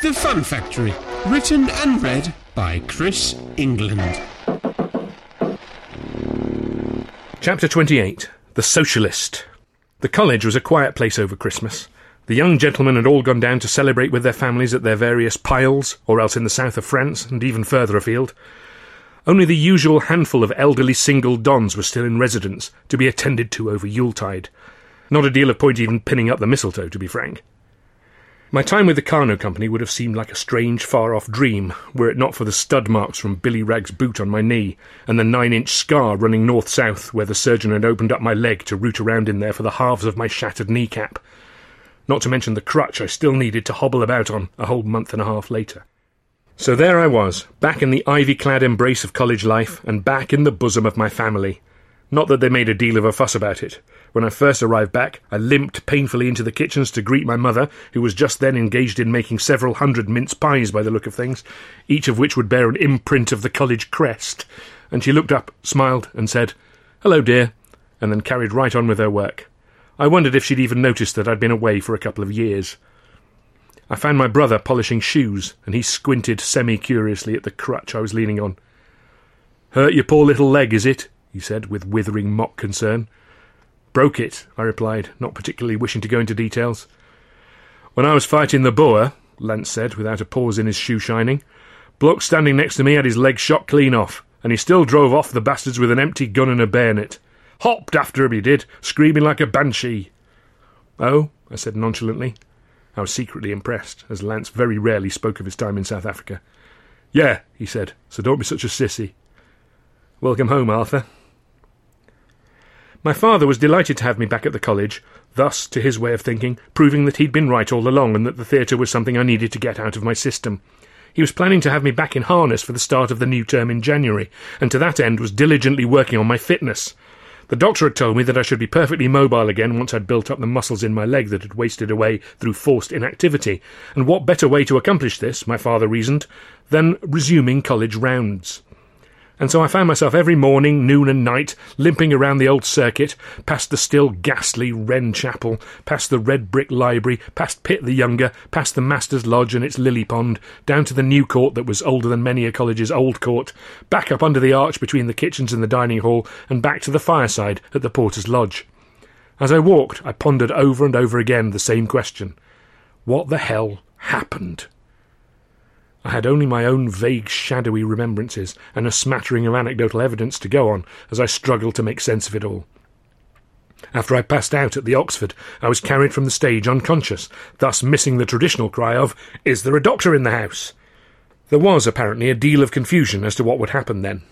The Fun Factory, written and read by Chris England. Chapter 28 The Socialist. The college was a quiet place over Christmas. The young gentlemen had all gone down to celebrate with their families at their various piles, or else in the south of France, and even further afield. Only the usual handful of elderly single dons were still in residence, to be attended to over Yuletide. Not a deal of point even pinning up the mistletoe, to be frank. My time with the Karno Company would have seemed like a strange, far off dream, were it not for the stud marks from Billy Ragg's boot on my knee, and the nine inch scar running north south where the surgeon had opened up my leg to root around in there for the halves of my shattered kneecap. Not to mention the crutch I still needed to hobble about on a whole month and a half later. So there I was, back in the ivy clad embrace of college life, and back in the bosom of my family. Not that they made a deal of a fuss about it. When I first arrived back, I limped painfully into the kitchens to greet my mother, who was just then engaged in making several hundred mince pies by the look of things, each of which would bear an imprint of the college crest. And she looked up, smiled, and said, Hello, dear, and then carried right on with her work. I wondered if she'd even noticed that I'd been away for a couple of years. I found my brother polishing shoes, and he squinted semi curiously at the crutch I was leaning on. Hurt your poor little leg, is it? he said, with withering mock concern. Broke it, I replied, not particularly wishing to go into details. When I was fighting the Boer, Lance said, without a pause in his shoe shining, bloke standing next to me had his leg shot clean off, and he still drove off the bastards with an empty gun and a bayonet. Hopped after him, he did, screaming like a banshee. Oh, I said nonchalantly. I was secretly impressed, as Lance very rarely spoke of his time in South Africa. Yeah, he said, so don't be such a sissy. Welcome home, Arthur. My father was delighted to have me back at the college, thus, to his way of thinking, proving that he'd been right all along and that the theatre was something I needed to get out of my system. He was planning to have me back in harness for the start of the new term in January, and to that end was diligently working on my fitness. The doctor had told me that I should be perfectly mobile again once I'd built up the muscles in my leg that had wasted away through forced inactivity, and what better way to accomplish this, my father reasoned, than resuming college rounds and so I found myself every morning, noon, and night limping around the old circuit, past the still ghastly Wren Chapel, past the red brick library, past Pitt the Younger, past the Master's Lodge and its lily pond, down to the new court that was older than many a college's old court, back up under the arch between the kitchens and the dining hall, and back to the fireside at the porter's lodge. As I walked, I pondered over and over again the same question What the hell happened? I had only my own vague, shadowy remembrances and a smattering of anecdotal evidence to go on as I struggled to make sense of it all. After I passed out at the Oxford, I was carried from the stage unconscious, thus missing the traditional cry of, Is there a doctor in the house? There was apparently a deal of confusion as to what would happen then.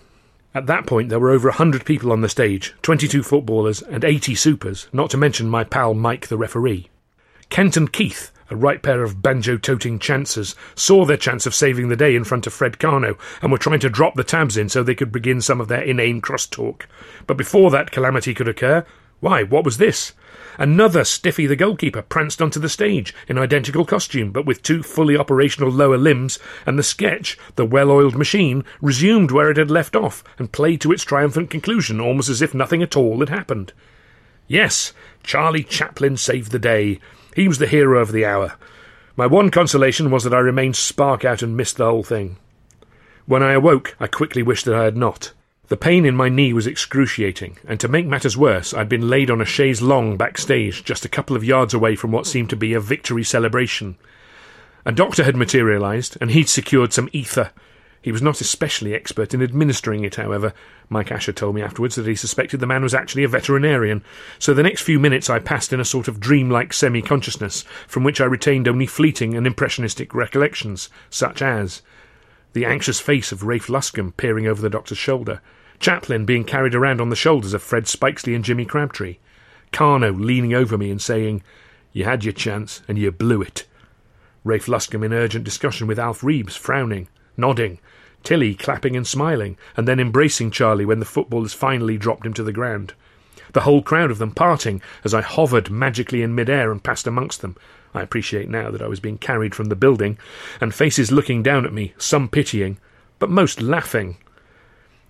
At that point, there were over a hundred people on the stage, twenty-two footballers and eighty supers, not to mention my pal Mike the referee. Kent and Keith a right pair of banjo toting chancers, saw their chance of saving the day in front of Fred Karno and were trying to drop the tabs in so they could begin some of their inane crosstalk. But before that calamity could occur, why, what was this? Another Stiffy the goalkeeper pranced onto the stage in identical costume, but with two fully operational lower limbs, and the sketch, the well oiled machine, resumed where it had left off and played to its triumphant conclusion almost as if nothing at all had happened. Yes, Charlie Chaplin saved the day, he was the hero of the hour. My one consolation was that I remained spark out and missed the whole thing. When I awoke, I quickly wished that I had not. The pain in my knee was excruciating, and to make matters worse, I'd been laid on a chaise longue backstage, just a couple of yards away from what seemed to be a victory celebration. A doctor had materialised, and he'd secured some ether, he was not especially expert in administering it, however. Mike Asher told me afterwards that he suspected the man was actually a veterinarian, so the next few minutes I passed in a sort of dreamlike semi consciousness, from which I retained only fleeting and impressionistic recollections, such as the anxious face of Rafe Luscombe peering over the doctor's shoulder, Chaplin being carried around on the shoulders of Fred Spikesley and Jimmy Crabtree, Karno leaning over me and saying, You had your chance, and you blew it. Rafe Luscombe in urgent discussion with Alf Reeves, frowning, nodding, Tilly clapping and smiling, and then embracing Charlie when the footballers finally dropped him to the ground. The whole crowd of them parting as I hovered magically in mid-air and passed amongst them. I appreciate now that I was being carried from the building, and faces looking down at me, some pitying, but most laughing.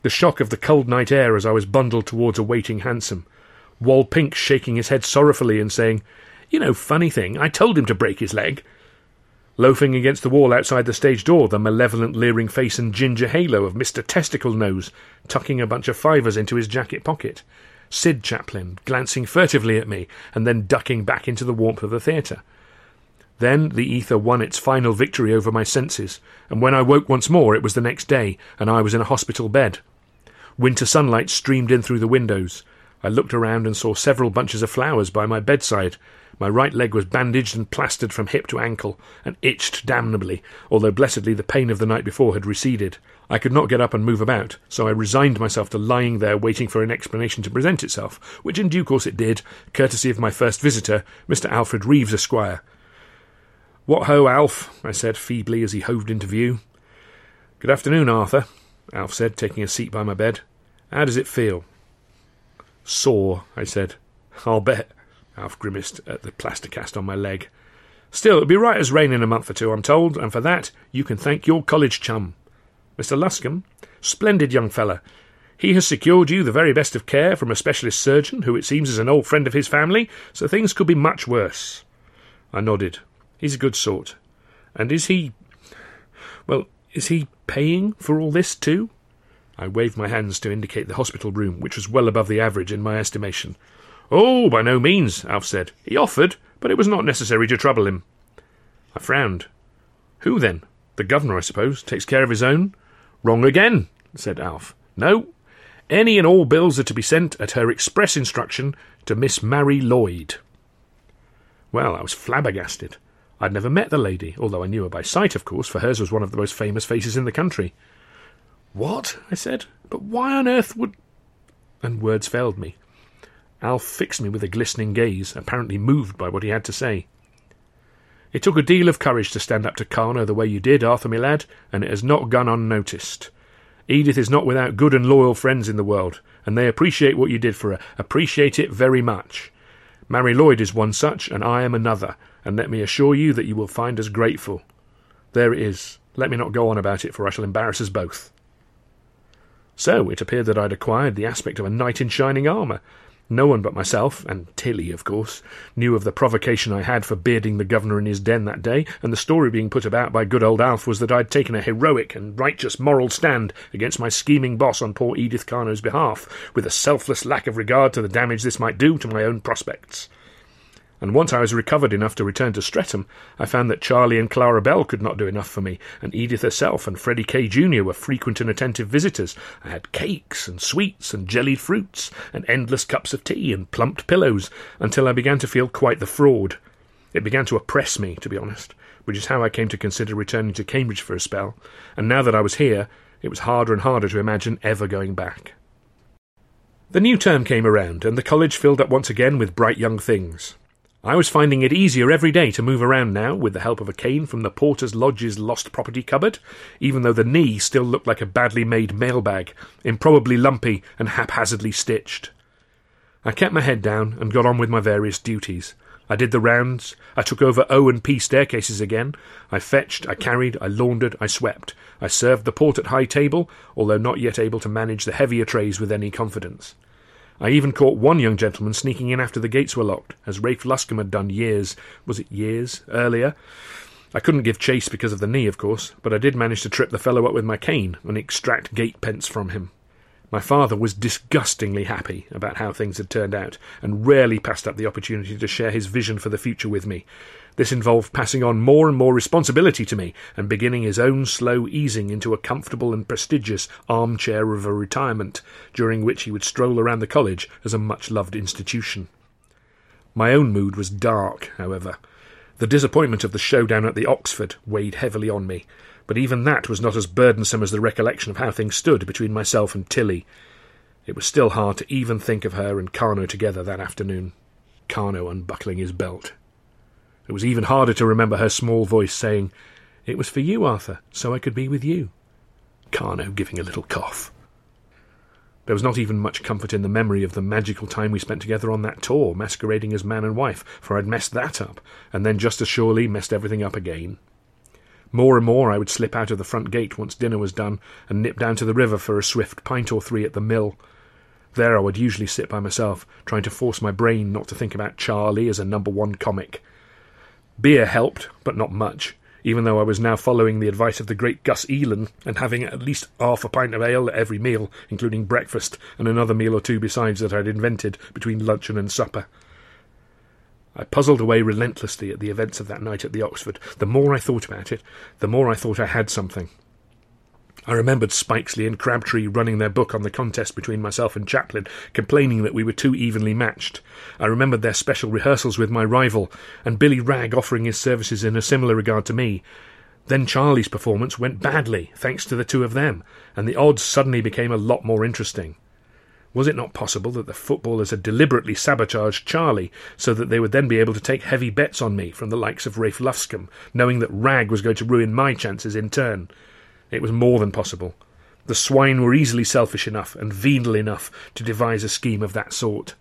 The shock of the cold night air as I was bundled towards a waiting hansom. Wal Pink shaking his head sorrowfully and saying, You know, funny thing, I told him to break his leg. Loafing against the wall outside the stage door, the malevolent leering face and ginger halo of Mr. Testicle Nose, tucking a bunch of fivers into his jacket pocket. Sid Chaplin, glancing furtively at me, and then ducking back into the warmth of the theatre. Then the ether won its final victory over my senses, and when I woke once more it was the next day, and I was in a hospital bed. Winter sunlight streamed in through the windows. I looked around and saw several bunches of flowers by my bedside, my right leg was bandaged and plastered from hip to ankle, and itched damnably, although blessedly the pain of the night before had receded. I could not get up and move about, so I resigned myself to lying there waiting for an explanation to present itself, which in due course it did, courtesy of my first visitor, Mr. Alfred Reeves, Esquire. What ho, Alf? I said feebly as he hoved into view. Good afternoon, Arthur, Alf said, taking a seat by my bed. How does it feel? Sore, I said. I'll bet. Alf grimaced at the plaster cast on my leg. Still, it'll be right as rain in a month or two, I'm told, and for that you can thank your college chum. Mr. Luscombe, splendid young fellow. He has secured you the very best of care from a specialist surgeon, who it seems is an old friend of his family, so things could be much worse. I nodded. He's a good sort. And is he. Well, is he paying for all this, too? I waved my hands to indicate the hospital room, which was well above the average in my estimation. Oh, by no means, Alf said. He offered, but it was not necessary to trouble him. I frowned. Who then? The governor, I suppose, takes care of his own? Wrong again, said Alf. No. Any and all bills are to be sent at her express instruction to Miss Marie Lloyd. Well, I was flabbergasted. I'd never met the lady, although I knew her by sight, of course, for hers was one of the most famous faces in the country. What? I said. But why on earth would. And words failed me. Alf fixed me with a glistening gaze, apparently moved by what he had to say. It took a deal of courage to stand up to Karno the way you did, Arthur, my lad, and it has not gone unnoticed. Edith is not without good and loyal friends in the world, and they appreciate what you did for her, appreciate it very much. Marie Lloyd is one such, and I am another, and let me assure you that you will find us grateful. There it is. Let me not go on about it, for I shall embarrass us both. So it appeared that I had acquired the aspect of a knight in shining armour, no one but myself, and Tilly, of course, knew of the provocation I had for bearding the governor in his den that day, and the story being put about by good old Alf was that I'd taken a heroic and righteous moral stand against my scheming boss on poor Edith Karno's behalf, with a selfless lack of regard to the damage this might do to my own prospects and once I was recovered enough to return to Streatham, I found that Charlie and Clara Bell could not do enough for me, and Edith herself and Freddie K. Jr. were frequent and attentive visitors. I had cakes and sweets and jellied fruits and endless cups of tea and plumped pillows, until I began to feel quite the fraud. It began to oppress me, to be honest, which is how I came to consider returning to Cambridge for a spell, and now that I was here, it was harder and harder to imagine ever going back. The new term came around, and the college filled up once again with bright young things. I was finding it easier every day to move around now with the help of a cane from the Porter's Lodge's lost property cupboard, even though the knee still looked like a badly made mailbag, improbably lumpy and haphazardly stitched. I kept my head down and got on with my various duties. I did the rounds. I took over O and P staircases again. I fetched, I carried, I laundered, I swept. I served the port at high table, although not yet able to manage the heavier trays with any confidence. I even caught one young gentleman sneaking in after the gates were locked, as Rafe Luscombe had done years was it years earlier? I couldn't give chase because of the knee, of course, but I did manage to trip the fellow up with my cane and extract gate pence from him. My father was disgustingly happy about how things had turned out, and rarely passed up the opportunity to share his vision for the future with me, this involved passing on more and more responsibility to me, and beginning his own slow easing into a comfortable and prestigious armchair of a retirement, during which he would stroll around the college as a much loved institution. My own mood was dark, however. The disappointment of the showdown at the Oxford weighed heavily on me, but even that was not as burdensome as the recollection of how things stood between myself and Tilly. It was still hard to even think of her and Karno together that afternoon. Karno unbuckling his belt. It was even harder to remember her small voice saying, It was for you, Arthur, so I could be with you. Karno giving a little cough. There was not even much comfort in the memory of the magical time we spent together on that tour, masquerading as man and wife, for I'd messed that up, and then just as surely messed everything up again. More and more I would slip out of the front gate once dinner was done, and nip down to the river for a swift pint or three at the mill. There I would usually sit by myself, trying to force my brain not to think about Charlie as a number one comic, Beer helped, but not much. even though I was now following the advice of the great Gus Elen and having at least half a pint of ale at every meal, including breakfast and another meal or two besides that I'd invented between luncheon and supper. I puzzled away relentlessly at the events of that night at the Oxford. The more I thought about it, the more I thought I had something. I remembered Spikesley and Crabtree running their book on the contest between myself and Chaplin, complaining that we were too evenly matched. I remembered their special rehearsals with my rival, and Billy Ragg offering his services in a similar regard to me. Then Charlie's performance went badly, thanks to the two of them, and the odds suddenly became a lot more interesting. Was it not possible that the footballers had deliberately sabotaged Charlie so that they would then be able to take heavy bets on me from the likes of Rafe Luscombe, knowing that Ragg was going to ruin my chances in turn? It was more than possible. The swine were easily selfish enough and venal enough to devise a scheme of that sort.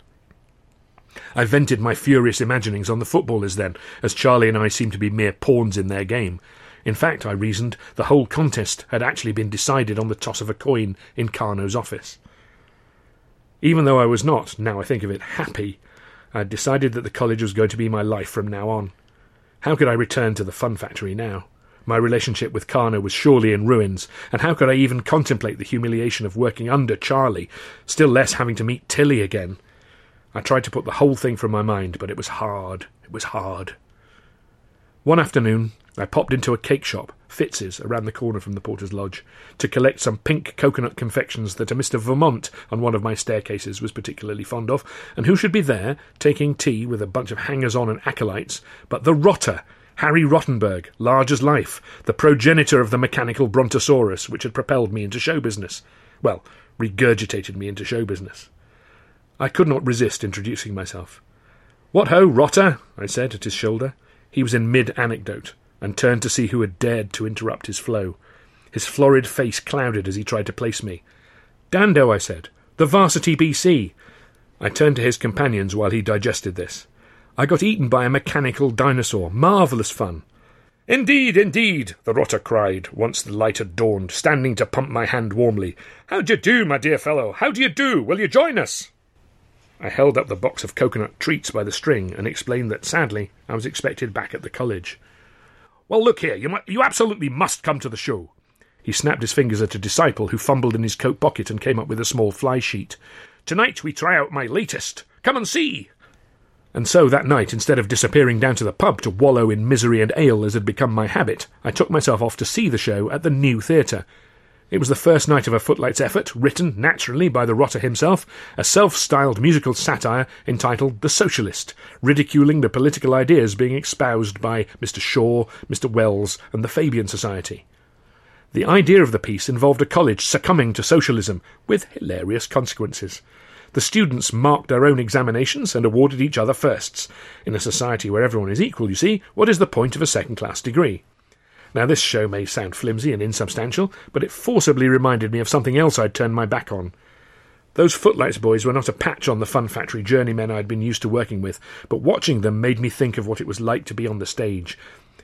I vented my furious imaginings on the footballers then, as Charlie and I seemed to be mere pawns in their game. In fact, I reasoned, the whole contest had actually been decided on the toss of a coin in Karno's office. Even though I was not, now I think of it, happy, I had decided that the college was going to be my life from now on. How could I return to the fun factory now? My relationship with Karno was surely in ruins, and how could I even contemplate the humiliation of working under Charlie, still less having to meet Tilly again? I tried to put the whole thing from my mind, but it was hard. It was hard. One afternoon, I popped into a cake shop, Fitz's, around the corner from the Porter's Lodge, to collect some pink coconut confections that a Mr. Vermont on one of my staircases was particularly fond of, and who should be there, taking tea with a bunch of hangers on and acolytes, but the rotter, Harry Rottenberg, large as life, the progenitor of the mechanical Brontosaurus which had propelled me into show business. Well, regurgitated me into show business. I could not resist introducing myself. What ho, Rotter? I said at his shoulder. He was in mid anecdote, and turned to see who had dared to interrupt his flow. His florid face clouded as he tried to place me. Dando, I said. The Varsity BC. I turned to his companions while he digested this. I got eaten by a mechanical dinosaur. Marvellous fun. Indeed, indeed, the rotter cried, once the light had dawned, standing to pump my hand warmly. How d'ye do, my dear fellow? How d'ye do? Will you join us? I held up the box of coconut treats by the string and explained that, sadly, I was expected back at the college. Well, look here, you, mu- you absolutely must come to the show. He snapped his fingers at a disciple who fumbled in his coat pocket and came up with a small fly sheet. Tonight we try out my latest. Come and see. And so that night, instead of disappearing down to the pub to wallow in misery and ale as had become my habit, I took myself off to see the show at the New Theatre. It was the first night of a footlights effort, written, naturally, by the rotter himself, a self styled musical satire entitled The Socialist, ridiculing the political ideas being espoused by Mr. Shaw, Mr. Wells, and the Fabian Society. The idea of the piece involved a college succumbing to socialism, with hilarious consequences. The students marked their own examinations and awarded each other firsts. In a society where everyone is equal, you see, what is the point of a second class degree? Now, this show may sound flimsy and insubstantial, but it forcibly reminded me of something else I'd turned my back on. Those footlights boys were not a patch on the fun factory journeymen I'd been used to working with, but watching them made me think of what it was like to be on the stage.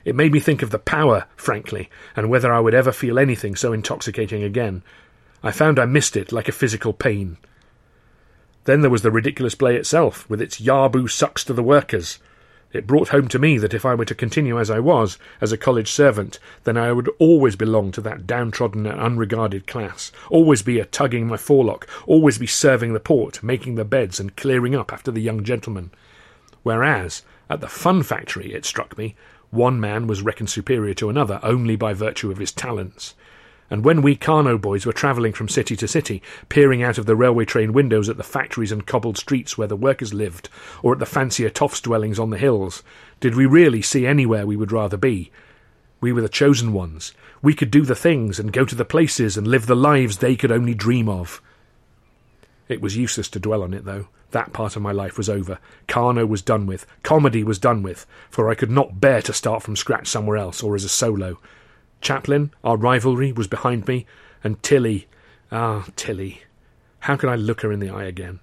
It made me think of the power, frankly, and whether I would ever feel anything so intoxicating again. I found I missed it like a physical pain. Then there was the ridiculous play itself, with its Yahboo sucks to the workers. It brought home to me that if I were to continue as I was, as a college servant, then I would always belong to that downtrodden and unregarded class, always be a tugging my forelock, always be serving the port, making the beds, and clearing up after the young gentlemen. Whereas, at the fun factory, it struck me, one man was reckoned superior to another only by virtue of his talents and when we Karno boys were travelling from city to city, peering out of the railway train windows at the factories and cobbled streets where the workers lived, or at the fancier toffs dwellings on the hills, did we really see anywhere we would rather be? We were the chosen ones. We could do the things and go to the places and live the lives they could only dream of. It was useless to dwell on it, though. That part of my life was over. Karno was done with. Comedy was done with, for I could not bear to start from scratch somewhere else or as a solo. Chaplin, our rivalry, was behind me, and Tilly, ah, Tilly, how could I look her in the eye again?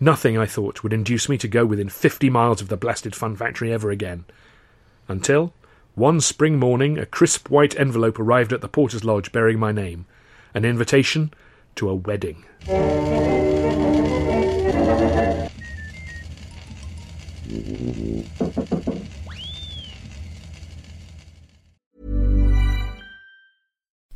Nothing, I thought, would induce me to go within fifty miles of the blasted fun factory ever again. Until, one spring morning, a crisp white envelope arrived at the porter's lodge bearing my name an invitation to a wedding.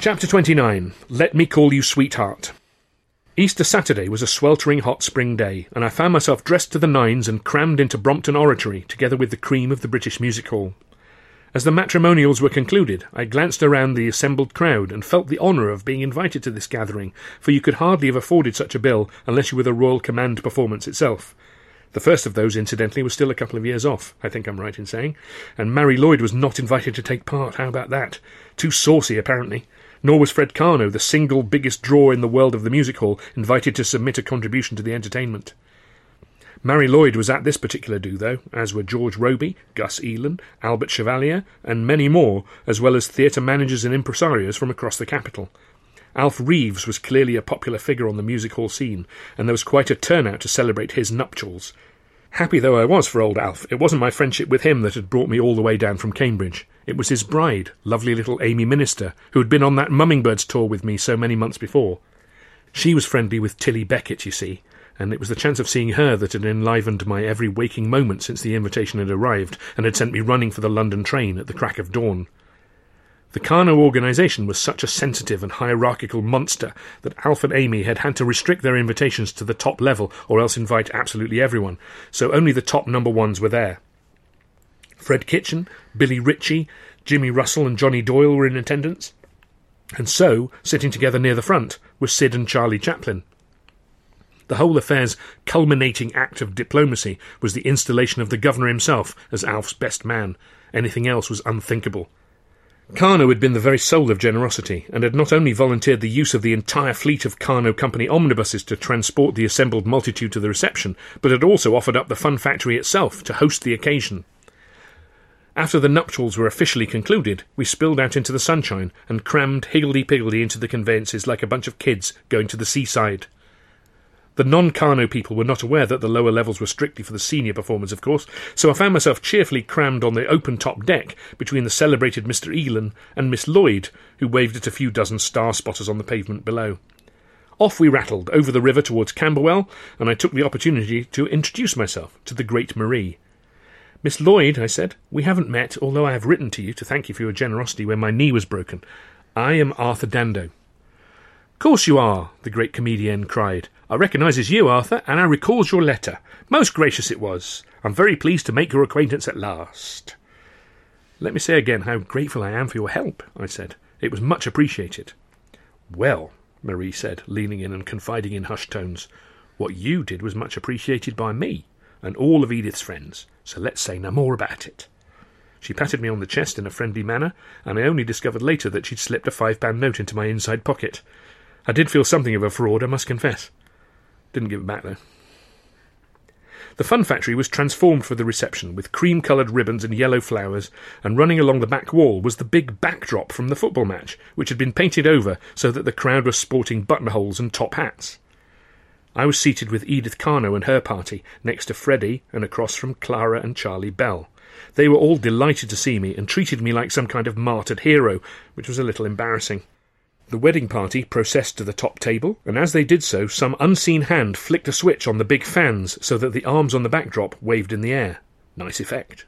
Chapter 29 Let Me Call You Sweetheart. Easter Saturday was a sweltering hot spring day, and I found myself dressed to the nines and crammed into Brompton Oratory, together with the cream of the British Music Hall. As the matrimonials were concluded, I glanced around the assembled crowd and felt the honour of being invited to this gathering, for you could hardly have afforded such a bill unless you were the Royal Command performance itself. The first of those, incidentally, was still a couple of years off, I think I'm right in saying, and Marie Lloyd was not invited to take part. How about that? Too saucy, apparently nor was Fred Karno, the single biggest draw in the world of the music hall, invited to submit a contribution to the entertainment. Marie Lloyd was at this particular do, though, as were George Robey, Gus Elen, Albert Chevalier, and many more, as well as theatre managers and impresarios from across the capital. Alf Reeves was clearly a popular figure on the music hall scene, and there was quite a turnout to celebrate his nuptials. Happy though I was for old Alf, it wasn't my friendship with him that had brought me all the way down from Cambridge. It was his bride, lovely little Amy Minister, who had been on that Mumming Birds tour with me so many months before. She was friendly with Tilly Beckett, you see, and it was the chance of seeing her that had enlivened my every waking moment since the invitation had arrived and had sent me running for the London train at the crack of dawn. The Karno organisation was such a sensitive and hierarchical monster that Alf and Amy had had to restrict their invitations to the top level or else invite absolutely everyone, so only the top number ones were there. Fred Kitchen, Billy Ritchie, Jimmy Russell, and Johnny Doyle were in attendance, and so, sitting together near the front, were Sid and Charlie Chaplin. The whole affair's culminating act of diplomacy was the installation of the governor himself as Alf's best man. Anything else was unthinkable. Karno had been the very soul of generosity, and had not only volunteered the use of the entire fleet of Karno Company omnibuses to transport the assembled multitude to the reception, but had also offered up the fun factory itself to host the occasion. After the nuptials were officially concluded, we spilled out into the sunshine and crammed higgledy-piggledy into the conveyances like a bunch of kids going to the seaside. The non-Karno people were not aware that the lower levels were strictly for the senior performers, of course, so I found myself cheerfully crammed on the open-top deck between the celebrated Mr. Elen and Miss Lloyd, who waved at a few dozen star-spotters on the pavement below. Off we rattled over the river towards Camberwell, and I took the opportunity to introduce myself to the Great Marie. Miss Lloyd, I said, we haven't met, although I have written to you to thank you for your generosity when my knee was broken. I am Arthur Dando. Course you are, the great comedian cried. I recognises you, Arthur, and I recalls your letter. Most gracious it was. I'm very pleased to make your acquaintance at last. Let me say again how grateful I am for your help, I said. It was much appreciated. Well, Marie said, leaning in and confiding in hushed tones, what you did was much appreciated by me and all of Edith's friends, so let's say no more about it. She patted me on the chest in a friendly manner, and I only discovered later that she'd slipped a five pound note into my inside pocket. I did feel something of a fraud, I must confess. Didn't give it back, though. The fun factory was transformed for the reception, with cream coloured ribbons and yellow flowers, and running along the back wall was the big backdrop from the football match, which had been painted over so that the crowd was sporting buttonholes and top hats. I was seated with Edith Karno and her party, next to Freddie and across from Clara and Charlie Bell. They were all delighted to see me and treated me like some kind of martyred hero, which was a little embarrassing. The wedding party processed to the top table, and as they did so, some unseen hand flicked a switch on the big fans so that the arms on the backdrop waved in the air. Nice effect.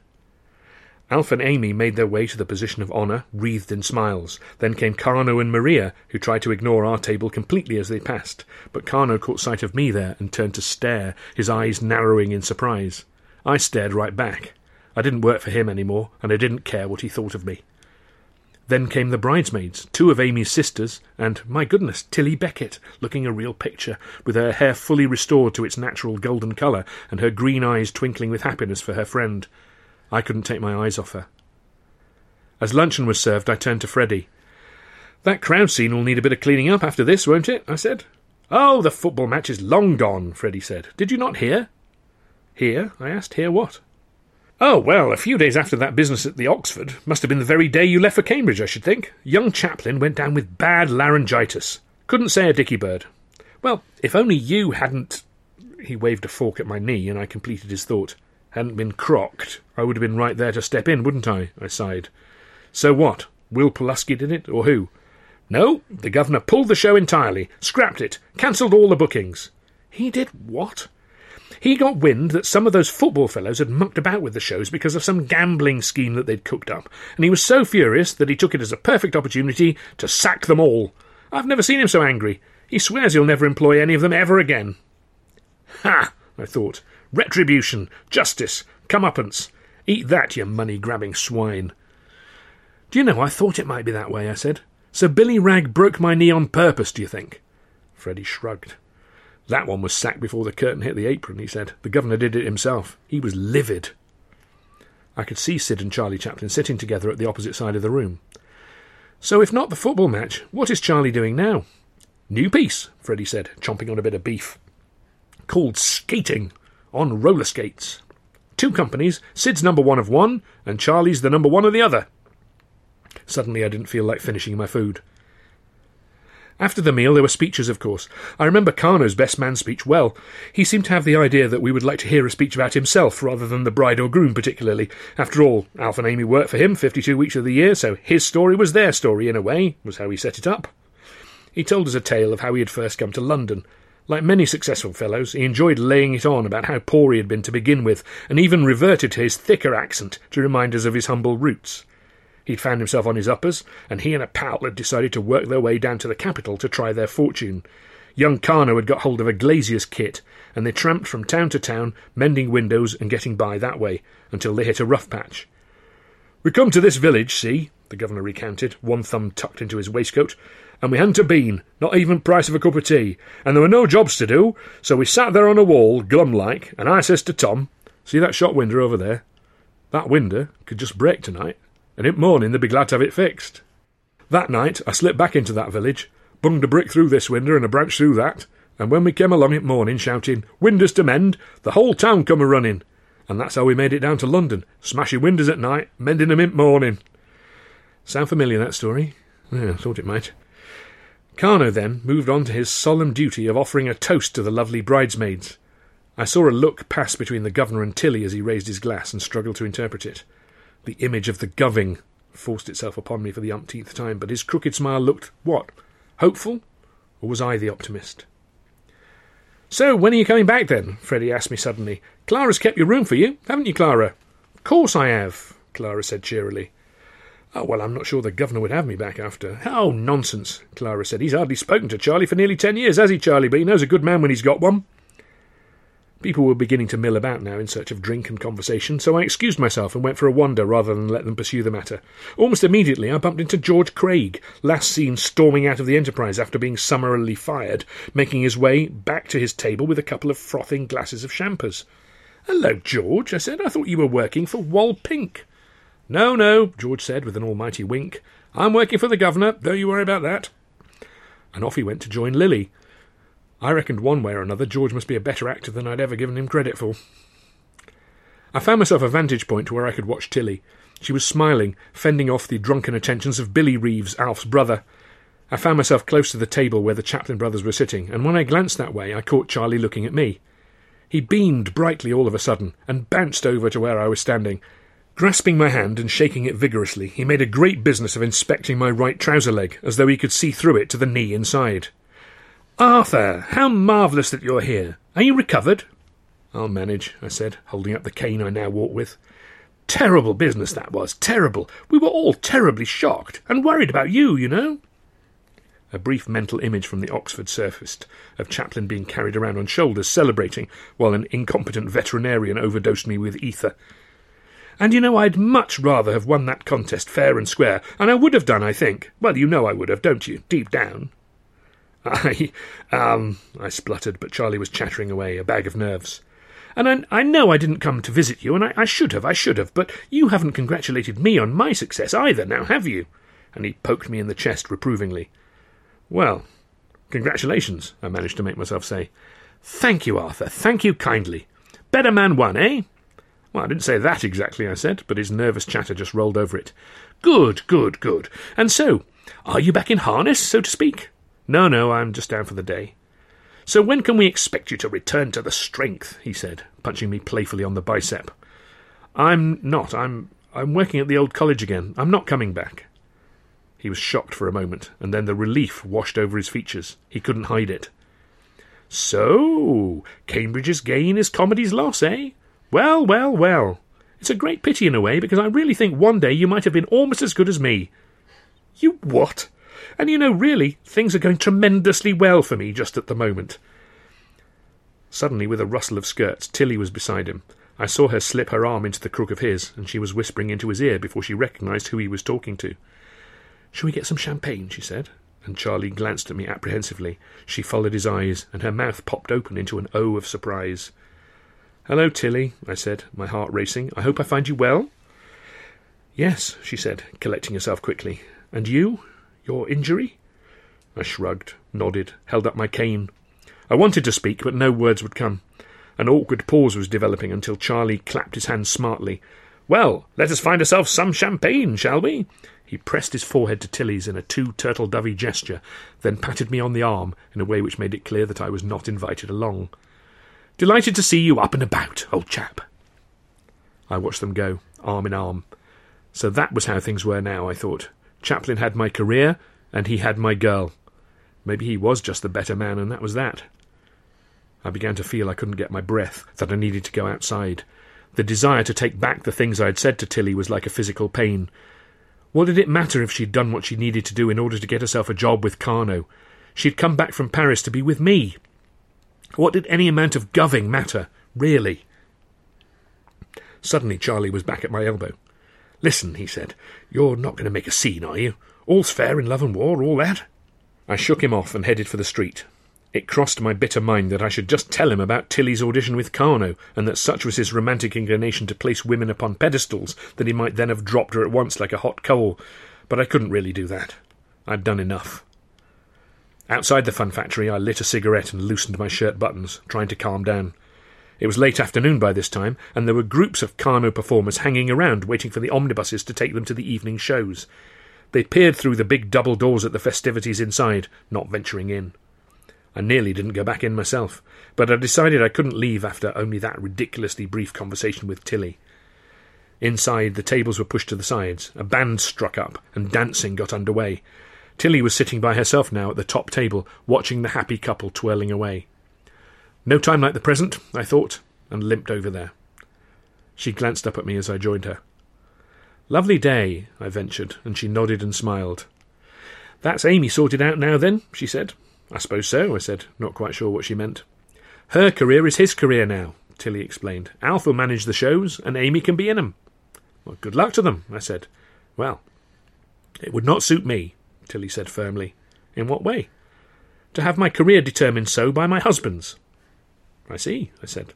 Alf and Amy made their way to the position of honour, wreathed in smiles. Then came Karno and Maria, who tried to ignore our table completely as they passed. But Karno caught sight of me there and turned to stare, his eyes narrowing in surprise. I stared right back. I didn't work for him any more, and I didn't care what he thought of me. Then came the bridesmaids, two of Amy's sisters, and, my goodness, Tilly Beckett, looking a real picture, with her hair fully restored to its natural golden colour, and her green eyes twinkling with happiness for her friend. I couldn't take my eyes off her. As luncheon was served, I turned to Freddie. That crowd scene will need a bit of cleaning up after this, won't it? I said. Oh, the football match is long gone, Freddie said. Did you not hear? Hear? I asked. Hear what? Oh, well, a few days after that business at the Oxford, must have been the very day you left for Cambridge, I should think, young Chaplin went down with bad laryngitis. Couldn't say a dicky bird. Well, if only you hadn't. He waved a fork at my knee, and I completed his thought. Hadn't been crocked, I would have been right there to step in, wouldn't I? I sighed. So what? Will Pulaski did it, or who? No, the governor pulled the show entirely, scrapped it, cancelled all the bookings. He did what? He got wind that some of those football fellows had mucked about with the shows because of some gambling scheme that they'd cooked up, and he was so furious that he took it as a perfect opportunity to sack them all. I've never seen him so angry. He swears he'll never employ any of them ever again. Ha! I thought. Retribution, justice, comeuppance. Eat that, you money grabbing swine. Do you know, I thought it might be that way, I said. So Billy Ragg broke my knee on purpose, do you think? Freddie shrugged. That one was sacked before the curtain hit the apron, he said. The governor did it himself. He was livid. I could see Sid and Charlie Chaplin sitting together at the opposite side of the room. So, if not the football match, what is Charlie doing now? New piece, Freddie said, chomping on a bit of beef. Called Skating, on roller skates. Two companies, Sid's number one of one, and Charlie's the number one of the other. Suddenly I didn't feel like finishing my food. After the meal, there were speeches, of course. I remember Karno's best man speech well. He seemed to have the idea that we would like to hear a speech about himself rather than the bride or groom, particularly. After all, Alf and Amy worked for him 52 weeks of the year, so his story was their story, in a way, was how he set it up. He told us a tale of how he had first come to London. Like many successful fellows, he enjoyed laying it on about how poor he had been to begin with, and even reverted to his thicker accent to remind us of his humble roots. He'd found himself on his uppers, and he and a pal had decided to work their way down to the capital to try their fortune. Young Karno had got hold of a glazier's kit, and they tramped from town to town, mending windows and getting by that way, until they hit a rough patch. We come to this village, see, the governor recounted, one thumb tucked into his waistcoat, and we hadn't a bean, not even price of a cup of tea, and there were no jobs to do, so we sat there on a wall, glum like, and I says to Tom, See that shop window over there? That window could just break tonight and in morning they'd be glad to have it fixed. That night I slipped back into that village, bunged a brick through this window and a branch through that, and when we came along in morning shouting, Windows to mend, the whole town come a running. And that's how we made it down to London, smashing windows at night, mending 'em in morning. Sound familiar, that story? Yeah, thought it might. Karno then moved on to his solemn duty of offering a toast to the lovely bridesmaids. I saw a look pass between the governor and Tilly as he raised his glass and struggled to interpret it. The image of the goving forced itself upon me for the umpteenth time, but his crooked smile looked what? Hopeful? Or was I the optimist? So, when are you coming back then? Freddie asked me suddenly. Clara's kept your room for you, haven't you, Clara? Of course I have, Clara said cheerily. Oh, well, I'm not sure the governor would have me back after. Oh, nonsense, Clara said. He's hardly spoken to Charlie for nearly ten years, has he, Charlie? But he knows a good man when he's got one. People were beginning to mill about now in search of drink and conversation, so I excused myself and went for a wander rather than let them pursue the matter. Almost immediately I bumped into George Craig, last seen storming out of the Enterprise after being summarily fired, making his way back to his table with a couple of frothing glasses of champers. Hello, George, I said. I thought you were working for Wal Pink. No, no, George said with an almighty wink. I'm working for the governor, don't you worry about that. And off he went to join Lily, I reckoned one way or another George must be a better actor than I'd ever given him credit for. I found myself a vantage point where I could watch Tilly. She was smiling, fending off the drunken attentions of Billy Reeves, Alf's brother. I found myself close to the table where the Chaplin brothers were sitting, and when I glanced that way, I caught Charlie looking at me. He beamed brightly all of a sudden, and bounced over to where I was standing. Grasping my hand and shaking it vigorously, he made a great business of inspecting my right trouser leg, as though he could see through it to the knee inside. Arthur, how marvellous that you're here. Are you recovered? I'll manage, I said, holding up the cane I now walk with. Terrible business that was, terrible. We were all terribly shocked, and worried about you, you know. A brief mental image from the Oxford surfaced, of Chaplin being carried around on shoulders celebrating, while an incompetent veterinarian overdosed me with ether. And you know, I'd much rather have won that contest fair and square, and I would have done, I think. Well, you know I would have, don't you, deep down? I, um, I spluttered, but Charlie was chattering away, a bag of nerves. And I, I know I didn't come to visit you, and I, I should have, I should have, but you haven't congratulated me on my success either, now have you? And he poked me in the chest reprovingly. Well, congratulations, I managed to make myself say. Thank you, Arthur, thank you kindly. Better man won, eh? Well, I didn't say that exactly, I said, but his nervous chatter just rolled over it. Good, good, good. And so, are you back in harness, so to speak? No, no, I'm just down for the day. So when can we expect you to return to the strength? he said, punching me playfully on the bicep. I'm not. I'm I'm working at the old college again. I'm not coming back. He was shocked for a moment, and then the relief washed over his features. He couldn't hide it. So, Cambridge's gain is comedy's loss, eh? Well, well, well. It's a great pity in a way, because I really think one day you might have been almost as good as me. You what? And you know, really, things are going tremendously well for me just at the moment. Suddenly, with a rustle of skirts, Tilly was beside him. I saw her slip her arm into the crook of his, and she was whispering into his ear before she recognised who he was talking to. Shall we get some champagne? she said, and Charlie glanced at me apprehensively. She followed his eyes, and her mouth popped open into an O of surprise. Hello, Tilly, I said, my heart racing. I hope I find you well. Yes, she said, collecting herself quickly. And you? Your injury? I shrugged, nodded, held up my cane. I wanted to speak, but no words would come. An awkward pause was developing until Charlie clapped his hands smartly. Well, let us find ourselves some champagne, shall we? He pressed his forehead to Tilly's in a too turtle dovey gesture, then patted me on the arm in a way which made it clear that I was not invited along. Delighted to see you up and about, old chap. I watched them go, arm in arm. So that was how things were now, I thought. Chaplin had my career, and he had my girl. Maybe he was just the better man, and that was that. I began to feel I couldn't get my breath, that I needed to go outside. The desire to take back the things I had said to Tilly was like a physical pain. What did it matter if she'd done what she needed to do in order to get herself a job with Karno? She'd come back from Paris to be with me. What did any amount of goving matter, really? Suddenly Charlie was back at my elbow. Listen, he said, you're not going to make a scene, are you? All's fair in love and war, all that? I shook him off and headed for the street. It crossed my bitter mind that I should just tell him about Tilly's audition with Karno, and that such was his romantic inclination to place women upon pedestals that he might then have dropped her at once like a hot coal. But I couldn't really do that. I'd done enough. Outside the fun factory, I lit a cigarette and loosened my shirt buttons, trying to calm down. It was late afternoon by this time, and there were groups of Karno performers hanging around waiting for the omnibuses to take them to the evening shows. They peered through the big double doors at the festivities inside, not venturing in. I nearly didn't go back in myself, but I decided I couldn't leave after only that ridiculously brief conversation with Tilly. Inside, the tables were pushed to the sides, a band struck up, and dancing got under way. Tilly was sitting by herself now at the top table, watching the happy couple twirling away. No time like the present, I thought, and limped over there. She glanced up at me as I joined her. Lovely day, I ventured, and she nodded and smiled. That's Amy sorted out now, then, she said. I suppose so, I said, not quite sure what she meant. Her career is his career now, Tilly explained. Alf will manage the shows, and Amy can be in 'em. Well, good luck to them, I said. Well, it would not suit me, Tilly said firmly. In what way? To have my career determined so by my husband's. I see, I said.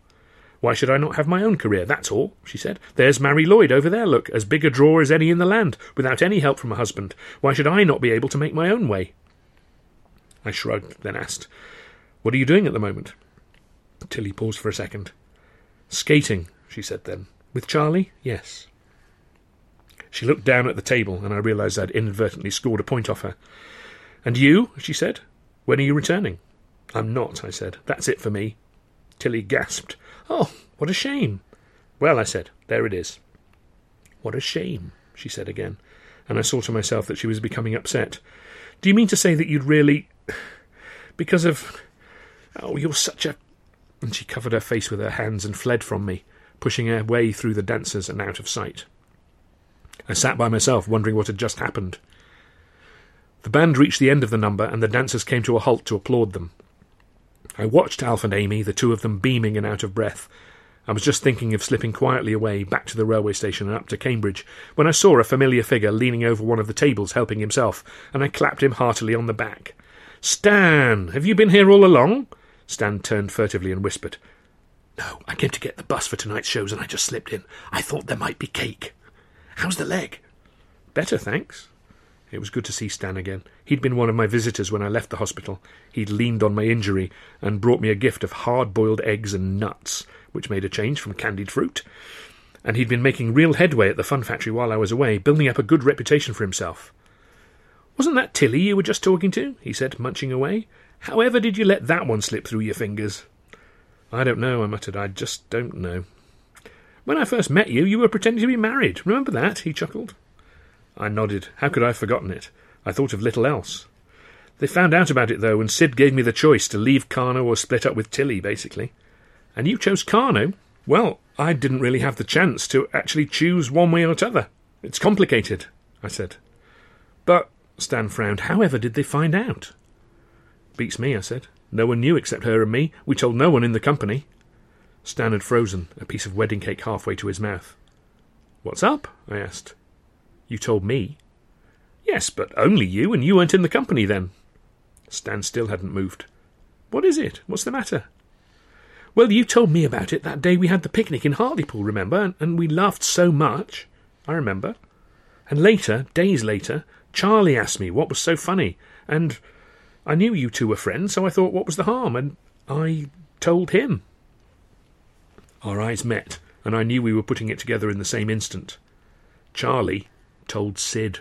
Why should I not have my own career? That's all, she said. There's Marie Lloyd over there, look, as big a draw as any in the land, without any help from a husband. Why should I not be able to make my own way? I shrugged, then asked, What are you doing at the moment? Tilly paused for a second. Skating, she said then. With Charlie? Yes. She looked down at the table, and I realised I'd inadvertently scored a point off her. And you? she said. When are you returning? I'm not, I said. That's it for me. Tilly gasped. Oh, what a shame. Well, I said, there it is. What a shame, she said again, and I saw to myself that she was becoming upset. Do you mean to say that you'd really. because of. Oh, you're such a. And she covered her face with her hands and fled from me, pushing her way through the dancers and out of sight. I sat by myself, wondering what had just happened. The band reached the end of the number, and the dancers came to a halt to applaud them. I watched Alf and Amy, the two of them beaming and out of breath. I was just thinking of slipping quietly away, back to the railway station and up to Cambridge, when I saw a familiar figure leaning over one of the tables helping himself, and I clapped him heartily on the back. Stan! Have you been here all along? Stan turned furtively and whispered, No, I came to get the bus for tonight's shows and I just slipped in. I thought there might be cake. How's the leg? Better, thanks. It was good to see Stan again. He'd been one of my visitors when I left the hospital. He'd leaned on my injury and brought me a gift of hard boiled eggs and nuts, which made a change from candied fruit. And he'd been making real headway at the fun factory while I was away, building up a good reputation for himself. Wasn't that Tilly you were just talking to? he said, munching away. However did you let that one slip through your fingers? I don't know, I muttered. I just don't know. When I first met you, you were pretending to be married. Remember that? he chuckled. I nodded. How could I have forgotten it? I thought of little else. They found out about it, though, and Sid gave me the choice to leave Karno or split up with Tilly, basically. And you chose Karno? Well, I didn't really have the chance to actually choose one way or t'other. It's complicated, I said. But, Stan frowned, however did they find out? Beats me, I said. No one knew except her and me. We told no one in the company. Stan had frozen, a piece of wedding cake halfway to his mouth. What's up? I asked. You told me. Yes, but only you, and you weren't in the company then. Stan still hadn't moved. What is it? What's the matter? Well, you told me about it that day we had the picnic in Hartlepool, remember? And we laughed so much. I remember. And later, days later, Charlie asked me what was so funny, and I knew you two were friends, so I thought, what was the harm? And I told him. Our eyes met, and I knew we were putting it together in the same instant. Charlie told Sid.